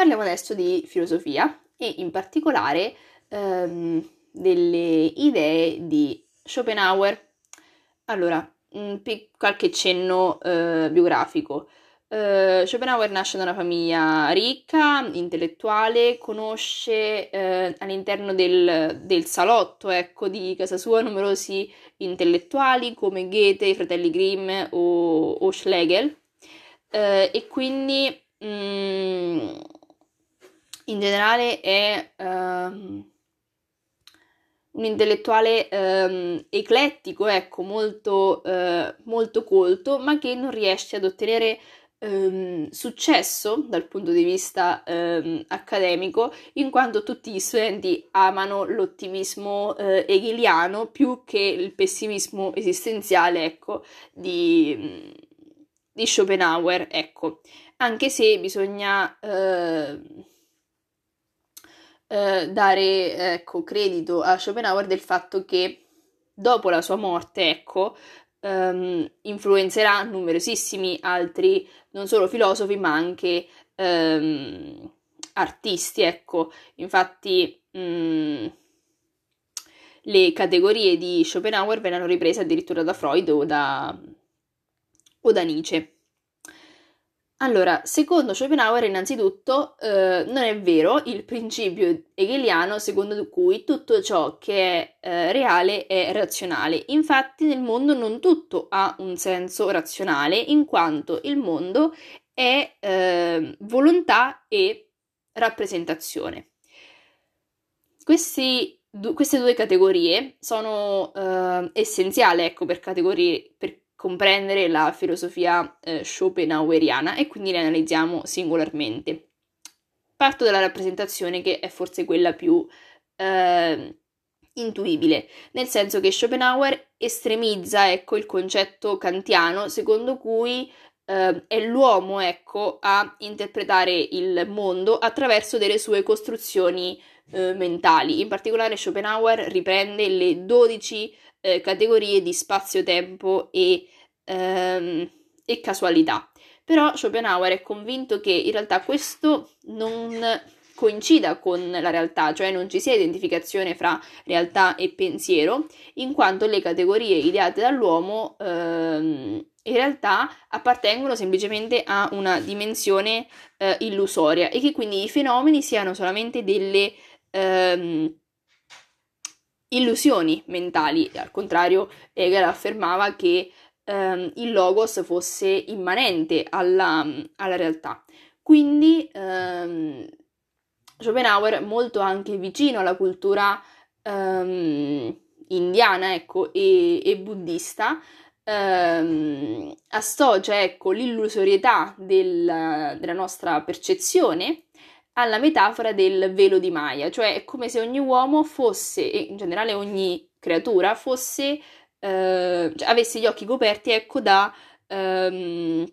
Parliamo adesso di filosofia e in particolare ehm, delle idee di Schopenhauer. Allora, qualche cenno eh, biografico. Uh, Schopenhauer nasce da una famiglia ricca, intellettuale, conosce uh, all'interno del, del, salotto ecco, di casa sua numerosi intellettuali come Goethe, i fratelli Grimm o, o Schlegel uh, e quindi um, in generale è um, un intellettuale um, eclettico, ecco, molto, molto colto, ma che non riesce ad ottenere ehm, successo dal punto di vista accademico, in quanto tutti gli studenti amano l'ottimismo eh, hegeliano più che il pessimismo esistenziale, ecco, di, di Schopenhauer, ecco. Anche se bisogna eh, eh, dare ecco, credito a Schopenhauer del fatto che dopo la sua morte, ecco, um, influenzerà numerosissimi altri, non solo filosofi, ma anche um, artisti, ecco. Infatti, um, le categorie di Schopenhauer vennero riprese addirittura da Freud o da, o da Nietzsche. Allora, secondo Schopenhauer, innanzitutto, eh, non è vero il principio hegeliano secondo cui tutto ciò che è eh, reale è razionale. Infatti, nel mondo non tutto ha un senso razionale, in quanto il mondo è eh, volontà e rappresentazione. Questi, du- queste due categorie sono eh, essenziali, ecco, per categorie. Per comprendere la filosofia eh, schopenhaueriana e quindi le analizziamo singolarmente. Parto dalla rappresentazione che è forse quella più eh, intuibile, nel senso che Schopenhauer estremizza ecco, il concetto kantiano secondo cui eh, è l'uomo ecco, a interpretare il mondo attraverso delle sue costruzioni eh, mentali. In particolare Schopenhauer riprende le 12 eh, categorie di spazio-tempo e, ehm, e casualità. Però Schopenhauer è convinto che in realtà questo non coincida con la realtà, cioè non ci sia identificazione fra realtà e pensiero, in quanto le categorie ideate dall'uomo ehm, in realtà appartengono semplicemente a una dimensione eh, illusoria e che quindi i fenomeni siano solamente delle ehm, illusioni mentali. Al contrario, Hegel affermava che ehm, il logos fosse immanente alla, alla realtà. Quindi ehm, Schopenhauer, molto anche vicino alla cultura ehm, indiana ecco, e, e buddista, ehm, associa ecco, l'illusorietà del, della nostra percezione alla metafora del velo di Maya, cioè è come se ogni uomo fosse, e in generale ogni creatura, fosse, eh, cioè avesse gli occhi coperti, ecco, da, ehm,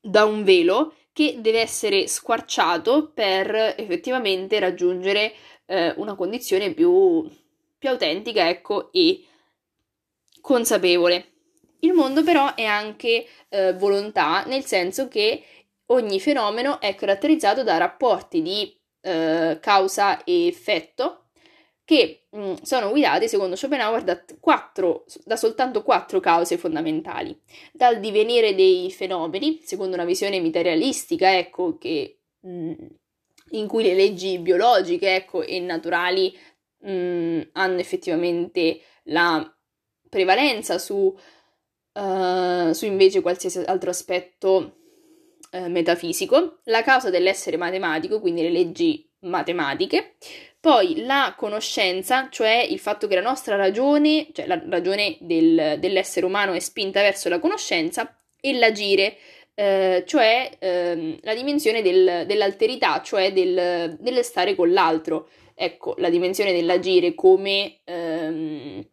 da un velo che deve essere squarciato per effettivamente raggiungere eh, una condizione più, più autentica, ecco, e consapevole. Il mondo però è anche eh, volontà, nel senso che ogni fenomeno è caratterizzato da rapporti di eh, causa e effetto che mh, mm, sono guidati, secondo Schopenhauer, da, quattro, da soltanto quattro cause fondamentali. Dal divenire dei fenomeni, secondo una visione materialistica, ecco, che, mh, mm, in cui le leggi biologiche ecco, e naturali mh, mm, hanno effettivamente la prevalenza su, uh, su invece qualsiasi altro aspetto eh, metafisico, la causa dell'essere matematico, quindi le leggi matematiche, poi la conoscenza, cioè il fatto che la nostra ragione, cioè la ragione del, dell'essere umano è spinta verso la conoscenza, e l'agire, eh, cioè eh, la dimensione del, dell'alterità, cioè del, del, stare con l'altro. Ecco, la dimensione dell'agire come ehm,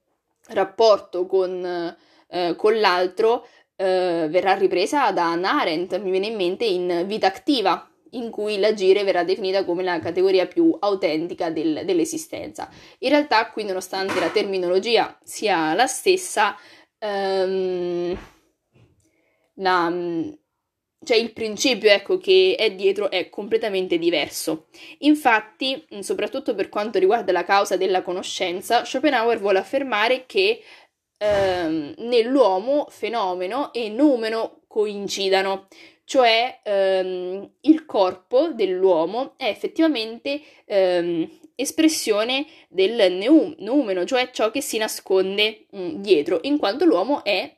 rapporto con, eh, con l'altro eh, verrà ripresa da Hannah Arendt, mi viene in mente in Vita Attiva, in cui l'agire verrà definita come la categoria più autentica del, dell'esistenza. In realtà, qui, nonostante la terminologia sia la stessa, ehm, la, cioè il principio ecco, che è dietro è completamente diverso. Infatti, soprattutto per quanto riguarda la causa della conoscenza, Schopenhauer vuole affermare che ehm, nell'uomo fenomeno e numeno coincidano, cioè ehm, il corpo dell'uomo è effettivamente ehm, espressione del neum, numeno, cioè ciò che si nasconde mh, dietro, in quanto l'uomo è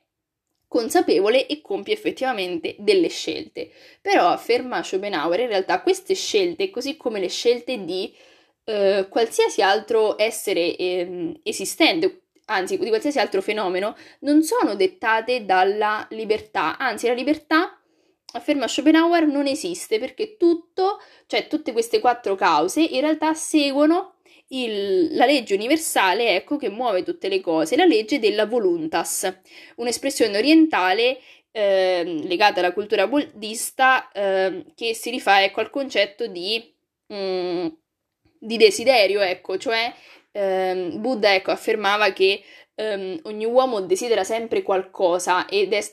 consapevole e compie effettivamente delle scelte. Però afferma Schopenhauer, in realtà queste scelte, così come le scelte di eh, qualsiasi altro essere eh, esistente, anzi di qualsiasi altro fenomeno, non sono dettate dalla libertà, anzi la libertà afferma Schopenhauer non esiste perché tutto, cioè tutte queste quattro cause in realtà seguono il, la legge universale, ecco, che muove tutte le cose, la legge della voluntas, un'espressione orientale eh, legata alla cultura buddista eh, che si rifà ecco, al concetto di, mm, di desiderio, ecco, cioè eh, Buddha ecco, affermava che ehm, ogni uomo desidera sempre qualcosa ed è,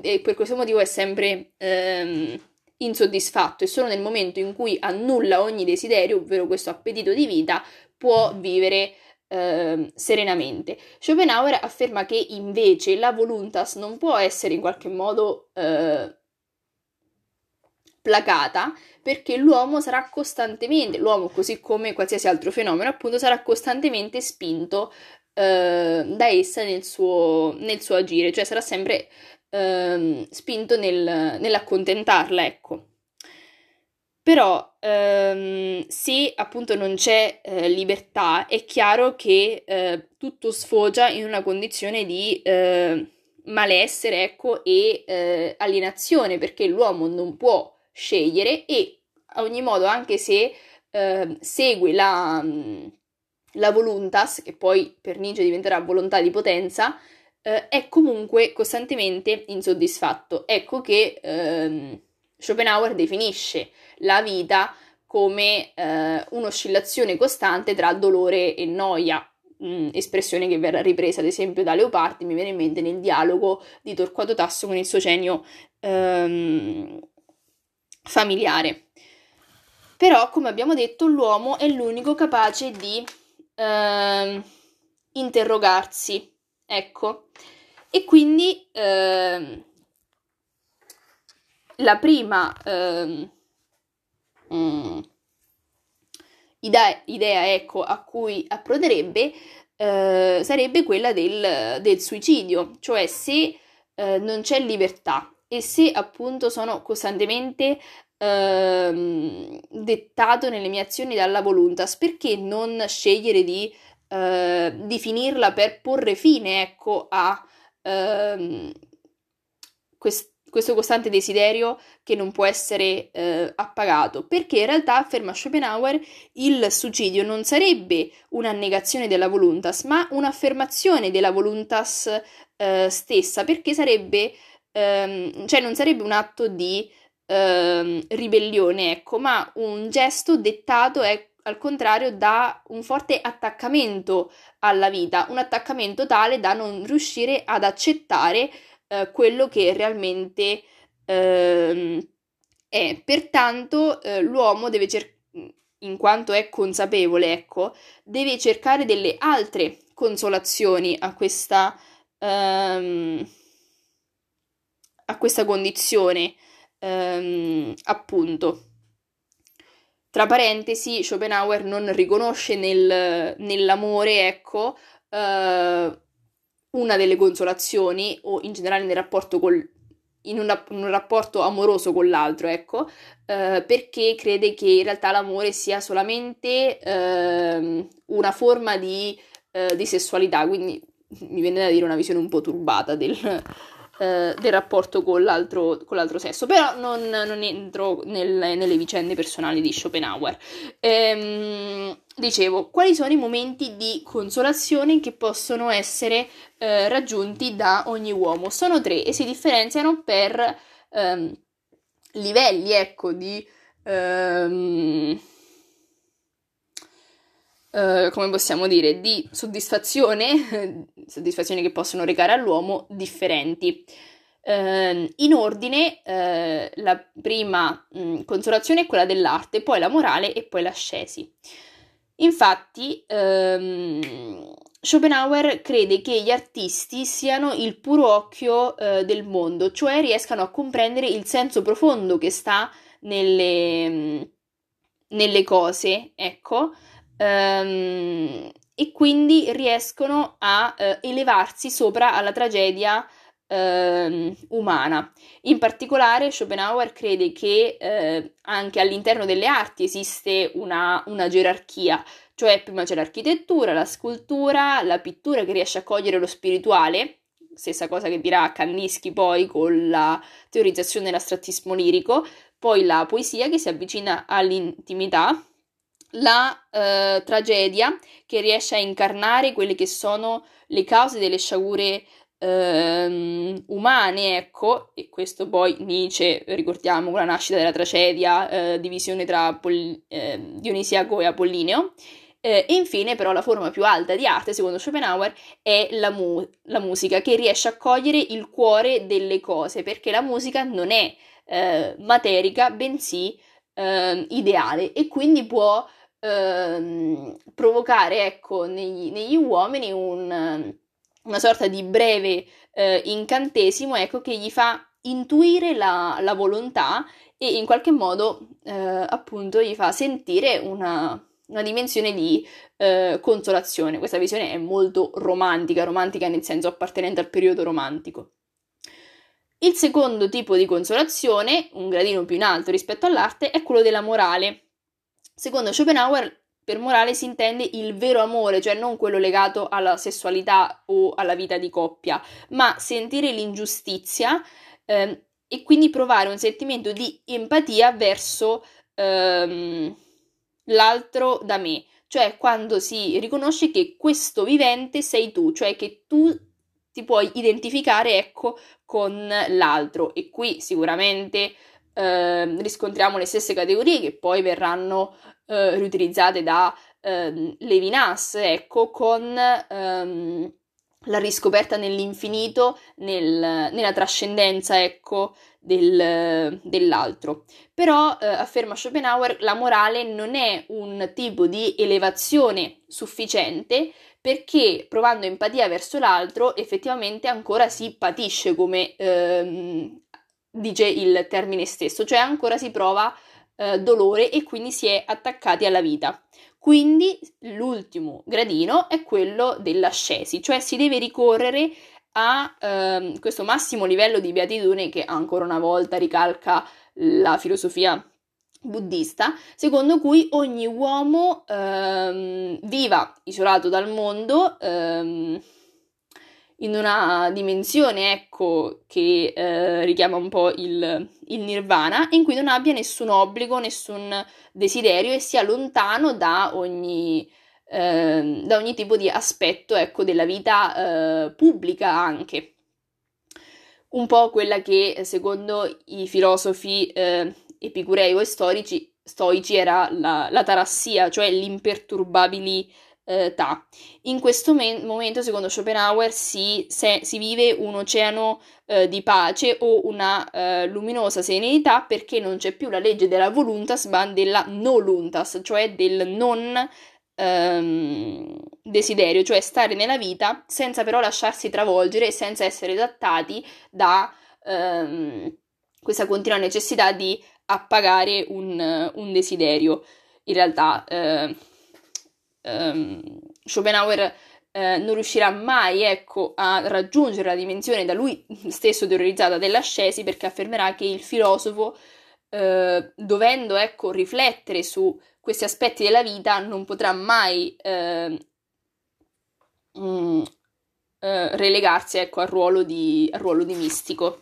e per questo motivo è sempre ehm, insoddisfatto e solo nel momento in cui annulla ogni desiderio, ovvero questo appetito di vita, può vivere eh, serenamente. Schopenhauer afferma che invece la voluntas non può essere in qualche modo eh, placata perché l'uomo sarà costantemente, l'uomo così come qualsiasi altro fenomeno appunto sarà costantemente spinto eh, da essa nel suo, nel suo, agire, cioè sarà sempre eh, spinto nel, nell'accontentarla, ecco. Però ehm, se appunto non c'è eh, libertà, è chiaro che eh, tutto sfocia in una condizione di eh, malessere, ecco, e eh, alienazione, perché l'uomo non può scegliere e a ogni modo, anche se ehm, segue la, la voluntas, che poi per Nietzsche diventerà volontà di potenza, eh, è comunque costantemente insoddisfatto. Ecco che ehm, Schopenhauer definisce la vita come eh, un'oscillazione costante tra dolore e noia, espressione che verrà ripresa ad esempio da Leopardi, mi viene in mente nel dialogo di Torquato Tasso con il suo genio ehm, familiare. Però, come abbiamo detto, l'uomo è l'unico capace di ehm, interrogarsi, ecco, e quindi ehm, la prima mm, idea, idea, ecco, a cui approderebbe eh, sarebbe quella del, del, suicidio, cioè se eh, non c'è libertà e se appunto sono costantemente eh, dettato nelle mie azioni dalla voluntas, perché non scegliere di, eh, di finirla per porre fine, ecco, a ehm, quest- questo costante desiderio che non può essere eh, appagato, perché in realtà, afferma Schopenhauer, il suicidio non sarebbe una negazione della voluntas, ma un'affermazione della voluntas eh, stessa, perché sarebbe, ehm, cioè non sarebbe un atto di ehm, ribellione, ecco, ma un gesto dettato, è, al contrario, da un forte attaccamento alla vita, un attaccamento tale da non riuscire ad accettare eh, quello che realmente eh, è. Pertanto eh, l'uomo deve cercare, in quanto è consapevole, ecco, deve cercare delle altre consolazioni a questa, ehm, a questa condizione, ehm, appunto. Tra parentesi, Schopenhauer non riconosce nel, nell'amore, ecco, eh, una delle consolazioni o in generale nel rapporto col, in, una, un rapporto amoroso con l'altro, ecco, eh, perché crede che in realtà l'amore sia solamente eh, una forma di, eh, di, sessualità, quindi mi viene da dire una visione un po' turbata del, eh, del rapporto con l'altro, con l'altro, sesso, però non, non entro nel, nelle vicende personali di Schopenhauer. Ehm, dicevo, quali sono i momenti di consolazione che possono essere eh, raggiunti da ogni uomo? Sono tre e si differenziano per ehm, livelli, ecco, di... Ehm, Uh, come possiamo dire, di soddisfazione, soddisfazioni che possono recare all'uomo differenti. Eh, in ordine, eh, la prima mh, mm, consolazione è quella dell'arte, poi la morale e poi l'ascesi. Infatti, ehm, Schopenhauer crede che gli artisti siano il puro occhio eh, del mondo, cioè riescano a comprendere il senso profondo che sta nelle, mm, nelle cose, ecco, ehm, e quindi riescono a eh, elevarsi sopra alla tragedia eh, umana. In particolare Schopenhauer crede che eh, anche all'interno delle arti esiste una, una gerarchia, cioè prima c'è l'architettura, la scultura, la pittura che riesce a cogliere lo spirituale, stessa cosa che dirà Kandinsky poi con la teorizzazione dell'astrattismo lirico, poi la poesia che si avvicina all'intimità, la eh, tragedia che riesce a incarnare quelle che sono le cause delle sciagure eh, umane, ecco, e questo poi Nietzsche, ricordiamo, con la nascita della tragedia, eh, divisione tra Pol- eh, Dionisiaco e Apollineo. Eh, infine, però, la forma più alta di arte, secondo Schopenhauer, è la, mu- la, musica, che riesce a cogliere il cuore delle cose, perché la musica non è eh, materica, bensì eh, ideale, e quindi può ehm, provocare, ecco, negli, negli uomini un una sorta di breve eh, incantesimo, ecco, che gli fa intuire la, la volontà e in qualche modo, eh, appunto, gli fa sentire una, una dimensione di eh, consolazione. Questa visione è molto romantica, romantica nel senso appartenente al periodo romantico. Il secondo tipo di consolazione, un gradino più in alto rispetto all'arte, è quello della morale. Secondo Schopenhauer, per morale si intende il vero amore, cioè non quello legato alla sessualità o alla vita di coppia, ma sentire l'ingiustizia eh, e quindi provare un sentimento di empatia verso ehm, l'altro da me, cioè quando si riconosce che questo vivente sei tu, cioè che tu ti puoi identificare, ecco, con l'altro. E qui sicuramente eh, riscontriamo le stesse categorie che poi verranno eh, riutilizzate da eh, Levinas, ecco, con ehm, la riscoperta nell'infinito, nel, nella trascendenza, ecco, del, dell'altro. Però, eh, afferma Schopenhauer, la morale non è un tipo di elevazione sufficiente perché provando empatia verso l'altro effettivamente ancora si patisce come ehm, dice il termine stesso, cioè ancora si prova eh, dolore e quindi si è attaccati alla vita. Quindi l'ultimo gradino è quello dell'ascesi, cioè si deve ricorrere a ehm, questo massimo livello di beatitudine che ancora una volta ricalca la filosofia buddista, secondo cui ogni uomo ehm, viva isolato dal mondo, ehm, in una dimensione, ecco, che eh, richiama un po' il, il, nirvana, in cui non abbia nessun obbligo, nessun desiderio e sia lontano da ogni, eh, da ogni tipo di aspetto, ecco, della vita eh, pubblica anche. Un po' quella che, secondo i filosofi eh, epicurei o storici, stoici era la, la tarassia, cioè l'imperturbabilità eh, In questo me- momento, secondo Schopenhauer, si, se, si vive un oceano eh, di pace o una eh, luminosa serenità perché non c'è più la legge della voluntas, ma della noluntas, cioè del non ehm, desiderio, cioè stare nella vita senza però lasciarsi travolgere e senza essere adattati da ehm, questa continua necessità di appagare un, un desiderio. In realtà eh, um, Schopenhauer eh, non riuscirà mai ecco, a raggiungere la dimensione da lui stesso teorizzata dell'ascesi perché affermerà che il filosofo, eh, dovendo ecco, riflettere su questi aspetti della vita, non potrà mai eh, mm, eh, relegarsi ecco, al, ruolo di, al ruolo di mistico.